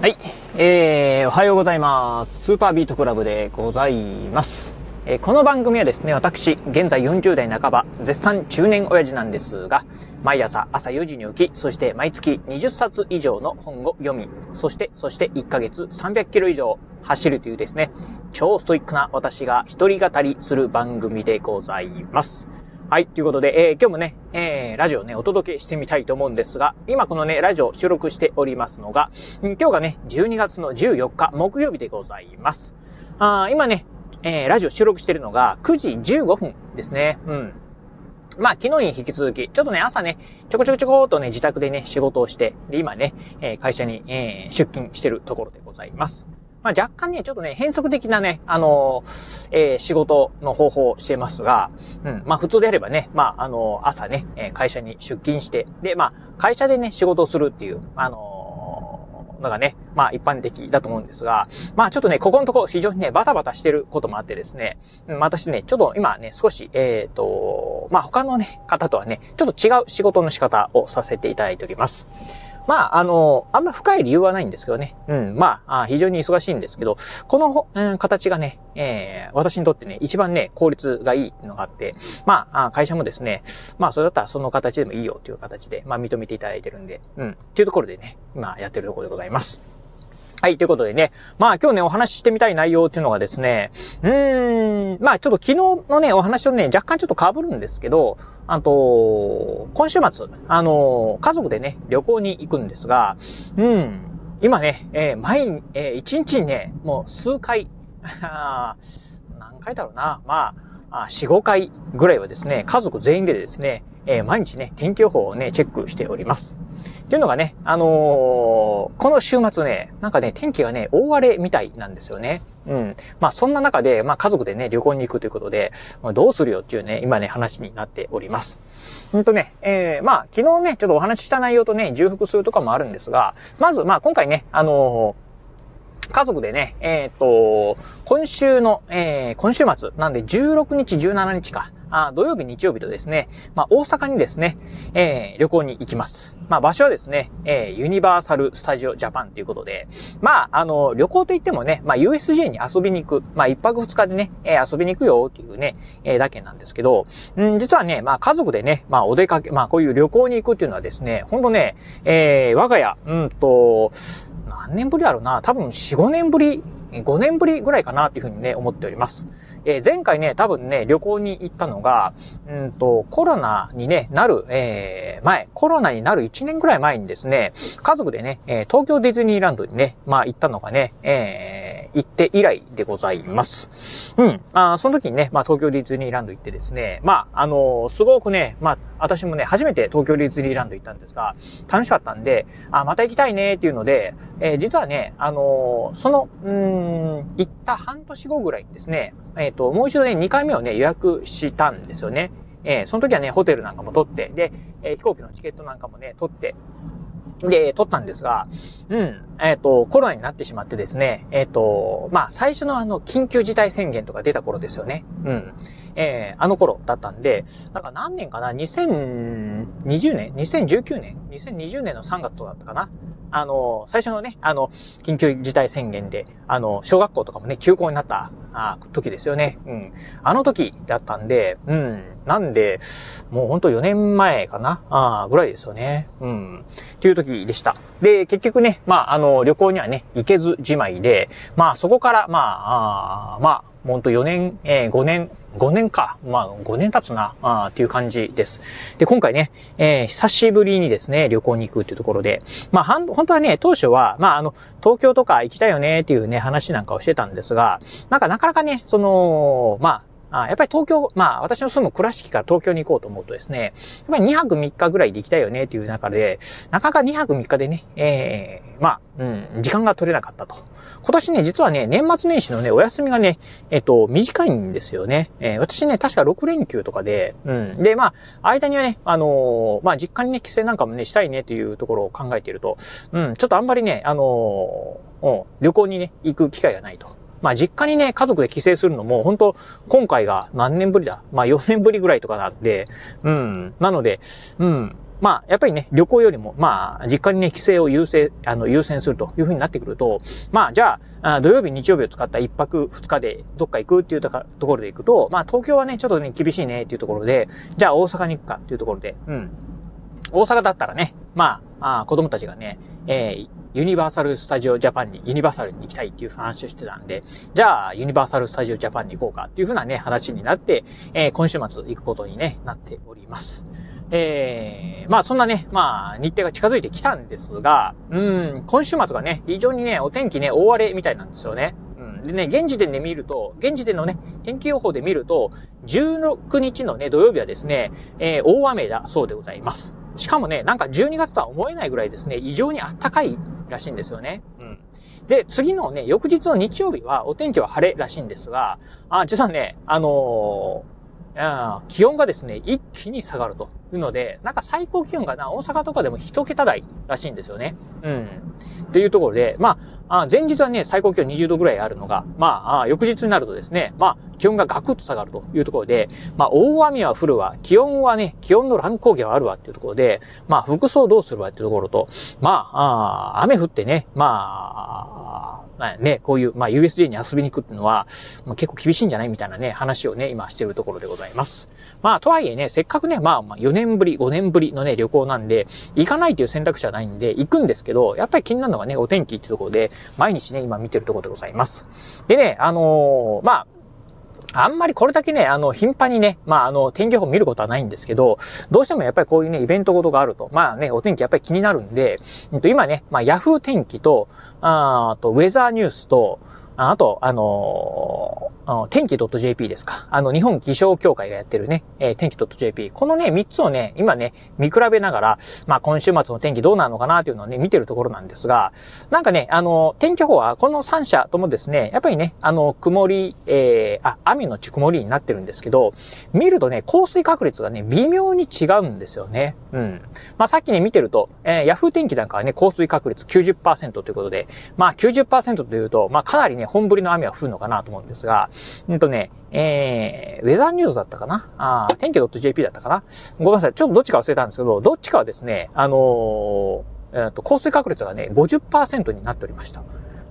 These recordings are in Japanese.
はい。えー、おはようございます。スーパービートクラブでございます。えーこの番組はですね、私、現在40代半ば、絶賛中年親父なんですが、毎朝朝4時に起き、そして毎月20冊以上の本を読み、そして、そして1ヶ月300キロ以上走るというですね、超ストイックな私が一人語りする番組でございます。はい。ということで、えー今日もね、えーラジオね、お届けしてみたいと思うんですが、今このね、ラジオ収録しておりますのが、今日がね、12月の14日木曜日でございます。あ今ね、えーラジオ収録してるのが9時15分ですね。うん。まあ、昨日に引き続き、ちょっとね、朝ね、ちょこちょこちょこっとね、自宅でね、仕事をして、で、今ね、えー会社に、えー出勤してるところでございます。まあ、若干ね、ちょっとね、変則的なね、あのーえー仕事の方法をしてますが、うん、まあ、普通であればね、まあ、あのー朝ね、えー会社に出勤して、で、まあ、会社でね、仕事をするっていう、あのーのがね、まあ一般的だと思うんですが、まあちょっとね、ここのところ非常にね、バタバタしてることもあってですね、うん私ね、ちょっと今ね、少し、えっ、と、まあ他のね、方とはね、ちょっと違う仕事の仕方をさせていただいております。まあ、あの、あんま深い理由はないんですけどね。うん、まあ、非常に忙しいんですけど、この、うん、形がね、えー私にとってね、一番ね、効率がいいのがあって、まあ、あ会社もですね、まあ、それだったらその形でもいいよという形で、まあ、認めていただいてるんで、うん、っていうところでね、今やってるところでございます。はい、ということでね、まあ今日ね、お話ししてみたい内容っていうのがですね、うーん、まあちょっと昨日のね、お話とね、若干ちょっと被るんですけど、あと、今週末、あの、家族でね、旅行に行くんですが、うん、今ね、えー毎、えー一日にね、もう数回、何回だろうな、まあ、4、5回ぐらいはですね、家族全員でですね、えー毎日ね、天気予報をね、チェックしております。っていうのがね、あのーこの週末ね、なんかね、天気がね、大荒れみたいなんですよね。うん。まあ、そんな中で、まあ、家族でね、旅行に行くということで、どうするよっていうね、今ね、話になっております。うんとね、えー、まあ、昨日ね、ちょっとお話しした内容とね、重複するとかもあるんですが、まず、まあ、今回ね、あのー家族でね、えっ、と、今週の、えー今週末、なんで16日、17日か、あ土曜日、日曜日とですね、まあ、大阪にですね、えー旅行に行きます。まあ、場所はですね、えーユニバーサル・スタジオ・ジャパンということで、まあ、あの、旅行といってもね、まあ、USJ に遊びに行く、まあ、一泊二日でね、えー遊びに行くよっていうね、えーだけなんですけど、うん、実はね、まあ、家族でね、まあ、お出かけ、まあ、こういう旅行に行くっていうのはですね、ほんとね、えー我が家、うんと、何年ぶりだろうな多分4、5年ぶり、5年ぶりぐらいかなっていうふうにね、思っております。えー前回ね、多分ね、旅行に行ったのが、うんと、コロナにね、なる、えー前、コロナになる1年ぐらい前にですね、家族でね、え東京ディズニーランドにね、まあ行ったのがね、えー行って以来でございます。うん。あその時にね、まあ東京ディズニーランド行ってですね、まあ、あのすごくね、まあ、私もね、初めて東京ディズニーランド行ったんですが、楽しかったんで、あ、また行きたいねっていうので、えー実はね、あのその、うん、行った半年後ぐらいにですね、えっ、と、もう一度ね、2回目をね、予約したんですよね。えーその時はね、ホテルなんかも取って、で、えー飛行機のチケットなんかもね、取って、で、撮ったんですが、うん、えっ、と、コロナになってしまってですね、えっ、と、まあ、最初のあの、緊急事態宣言とか出た頃ですよね。うん。えーあの頃だったんで、なんか何年かな ?2020 年 ?2019 年 ?2020 年の3月とだったかな？あの、最初のね、あの、緊急事態宣言で、あの、小学校とかもね、休校になった、あ時ですよね。うん。あの時だったんで、うん。なんで、もうほんと4年前かなあぐらいですよね。うん。っていう時でした。で、結局ね、まあ、あの、旅行にはね、行けずじまいで、まあ、そこから、まあ、あまあ、ほんと4年、えー5年、5年か。まあ、5年経つな、あっていう感じです。で、今回ね、えー久しぶりにですね、旅行に行くっていうところで、まあ、はん本当はね、当初は、まあ、あの、東京とか行きたいよねっていうね、話なんかをしてたんですが、なんかなかなかね、その、まあ、あやっぱり東京、まあ私の住む倉敷から東京に行こうと思うとですね、やっぱり2泊3日ぐらいで行きたいよねっていう中で、なかなか2泊3日でね、ええまあ、うん、時間が取れなかったと。今年ね、実はね、年末年始のね、お休みがね、えっと、短いんですよね。えー私ね、確か6連休とかで、うん。で、まあ、間にはね、あのまあ、実家にね、帰省なんかもね、したいねっていうところを考えていると、うん、ちょっとあんまりね、あの旅行にね、行く機会がないと。まあ実家にね、家族で帰省するのも、本当今回が何年ぶりだまあ4年ぶりぐらいとかなんで、うん。なので、うん。まあ、やっぱりね、旅行よりも、まあ、実家にね、帰省を優先、あの、優先するというふうになってくると、まあ、じゃあ、土曜日、日曜日を使った一泊二日でどっか行くっていうところで行くと、まあ、東京はね、ちょっとね、厳しいねっていうところで、じゃあ大阪に行くかっていうところで、うん。大阪だったらね、まあ、あ子供たちがね、えー、ユニバーサル・スタジオ・ジャパンに、ユニバーサルに行きたいっていう話をしてたんで、じゃあ、ユニバーサル・スタジオ・ジャパンに行こうかっていうふうなね、話になって、えー、今週末行くことにね、なっております。えー、まあそんなね、まあ日程が近づいてきたんですが、うん、今週末がね、非常にね、お天気ね、大荒れみたいなんですよね。うん、でね、現時点で見ると、現時点のね、天気予報で見ると、16日のね、土曜日はですね、えー、大雨だそうでございます。しかもね、なんか12月とは思えないぐらいですね、異常に暖かいらしいんですよね。うん。で、次のね、翌日の日曜日はお天気は晴れらしいんですが、あ、実はね、あのー、気温がですね、一気に下がるというので、なんか最高気温がな、大阪とかでも一桁台らしいんですよね。うん。っていうところで、まあ、あ前日はね、最高気温20度ぐらいあるのが、まあ、翌日になるとですね、まあ、気温がガクッと下がるというところで、まあ、大雨は降るわ、気温はね、気温の乱高下はあるわっていうところで、まあ、服装どうするわっていうところと、まあ、あ雨降ってね、まあ、まあね、こういう、まあ、USJ に遊びに行くっていうのは、まあ、結構厳しいんじゃないみたいなね、話をね、今してるところでございます。まあ、とはいえね、せっかくね、まあ、まあ4年ぶり、5年ぶりのね、旅行なんで、行かないという選択肢はないんで、行くんですけど、やっぱり気になるのがね、お天気っていうところで、毎日ね、今見てるところでございます。でね、あのー、まあ、あんまりこれだけね、あの、頻繁にね、まあ、あの、天気予報見ることはないんですけど、どうしてもやっぱりこういうね、イベントごとがあると、まあね、お天気やっぱり気になるんで、今ね、まあ、ヤフー天気と、あと、ウェザーニュースと、あと、あの、天気 .jp ですか。あの、日本気象協会がやってるね、えー、天気 .jp。このね、3つをね、今ね、見比べながら、まあ、今週末の天気どうなのかなっていうのをね、見てるところなんですが、なんかね、あの、天気予報はこの3社ともですね、やっぱりね、あの、曇り、えー、あ、雨のち曇りになってるんですけど、見るとね、降水確率がね、微妙に違うんですよね。うん。まあ、さっきね、見てると、えー、ヤフー天気なんかはね、降水確率90%ということで、まあ90%というと、まあかなりね、本降りの雨は降るのかなと思うんですが、うんとね、えー、ウェザーニュースだったかな？あ天気 .jp だったかな？ごめんなさい。ちょっとどっちか忘れたんですけど、どっちかはですね、あのー、えー、と、降水確率がね、50%になっておりました。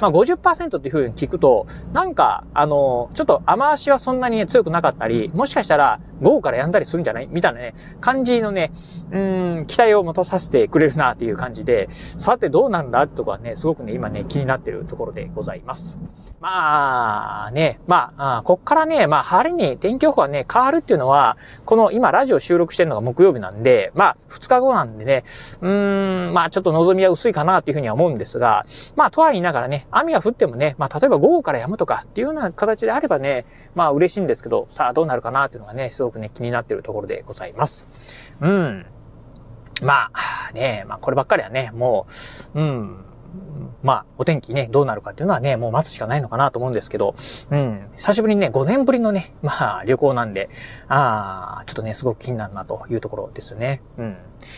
まあ50%っていうふうに聞くと、なんか、あの、ちょっと雨足はそんなに強くなかったり、もしかしたら午後からやんだりするんじゃない？みたいなね、感じのね、うん、期待を持たさせてくれるなっていう感じで、さてどうなんだとこはね、すごくね、今ね、気になってるところでございます。まあ、ね、まあ、こっからね、まあ、晴れに天気予報がね、変わるっていうのは、この今ラジオ収録してるのが木曜日なんで、まあ、2日後なんでね、うん、まあ、ちょっと望みは薄いかなっていうふうには思うんですが、まあ、とは言いながらね、雨が降ってもね、まあ、例えば午後から止むとかっていうような形であればね、まあ、嬉しいんですけど、さあ、どうなるかなっていうのがね、すごくね、気になっているところでございます。うん。まあ、ね、まあ、こればっかりはね、もう、うん、まあ、お天気ね、どうなるかっていうのはね、もう待つしかないのかなと思うんですけど、うん、久しぶりにね、5年ぶりのね、まあ、旅行なんで、ああ、ちょっとね、すごく気になるなというところですね。うん。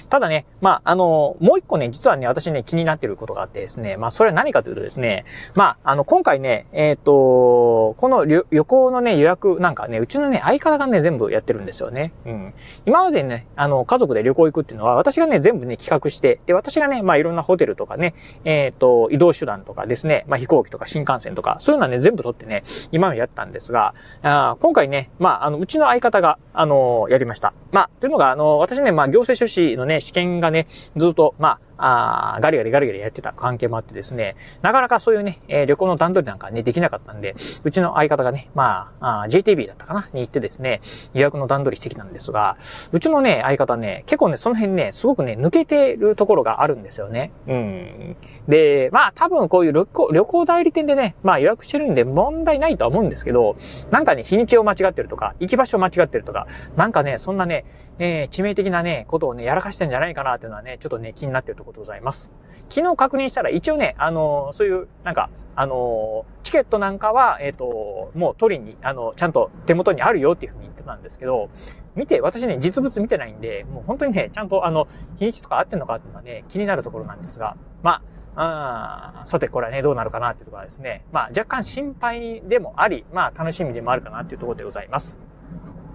ただね、まあ、あの、もう一個ね、実はね、私ね、気になっていることがあってですね、まあ、それは何かというとですね、まあ、あの、今回ね、えっ、ー、と、この旅行のね、予約なんかね、うちのね、相方がね、全部やってるんですよね。うん。今までね、あの、家族で旅行行くっていうのは、私がね、全部ね、企画して、で、私がね、まあ、いろんなホテルとかね、ええっ、ー、と、移動手段とかですね、まあ、飛行機とか新幹線とか、そういうのはね、全部取ってね、今までやったんですが、あ今回ね、まあ、あの、うちの相方が、あの、やりました。まあ、というのが、あの、私ね、まあ、行政書士のね、試験がね、ずっと、まあ、あガリガリガリガリやってた関係もあってですね、なかなかそういうね、えー、旅行の段取りなんかね、できなかったんで、うちの相方がね、まあ、あ JTB だったかな？に行ってですね、予約の段取りしてきたんですが、うちのね、相方ね、結構ね、その辺ね、すごくね、抜けてるところがあるんですよね。うん。で、まあ、多分こういう旅行旅行代理店でね、まあ予約してるんで問題ないとは思うんですけど、なんかね、日にちを間違ってるとか、行き場所を間違ってるとか、なんかね、そんなね、えー、致命的なね、ことをね、やらかしてんじゃないかなっていうのはね、ちょっとね、気になってるところでございます。昨日確認したら、一応ね、あの、そういう、なんか、あの、チケットなんかは、えっ、と、もう取りに、あの、ちゃんと手元にあるよっていうふうに言ってたんですけど、見て、私ね、実物見てないんで、もう本当にね、ちゃんとあの、日にちとか合ってんのかっていうのはね、気になるところなんですが、まあ、あさて、これはね、どうなるかなっていうところはですね、まあ、若干心配でもあり、まあ、楽しみでもあるかなっていうところでございます。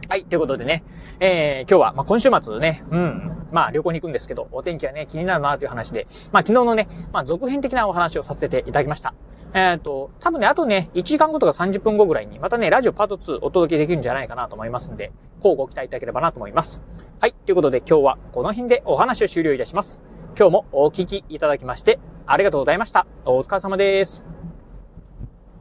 はい、ということでね、えー、今日は、まあ、今週末ね、うん、まあ、旅行に行くんですけど、お天気はね、気になるなという話で、まあ、昨日のね、まあ、続編的なお話をさせていただきました。えっ、ー、と、多分ね、あとね、1時間後とか30分後ぐらいに、またね、ラジオパート2お届けできるんじゃないかなと思いますんで、交互期待いただければなと思います。はい、ということで今日はこの辺でお話を終了いたします。今日もお聞きいただきまして、ありがとうございました。お疲れ様です。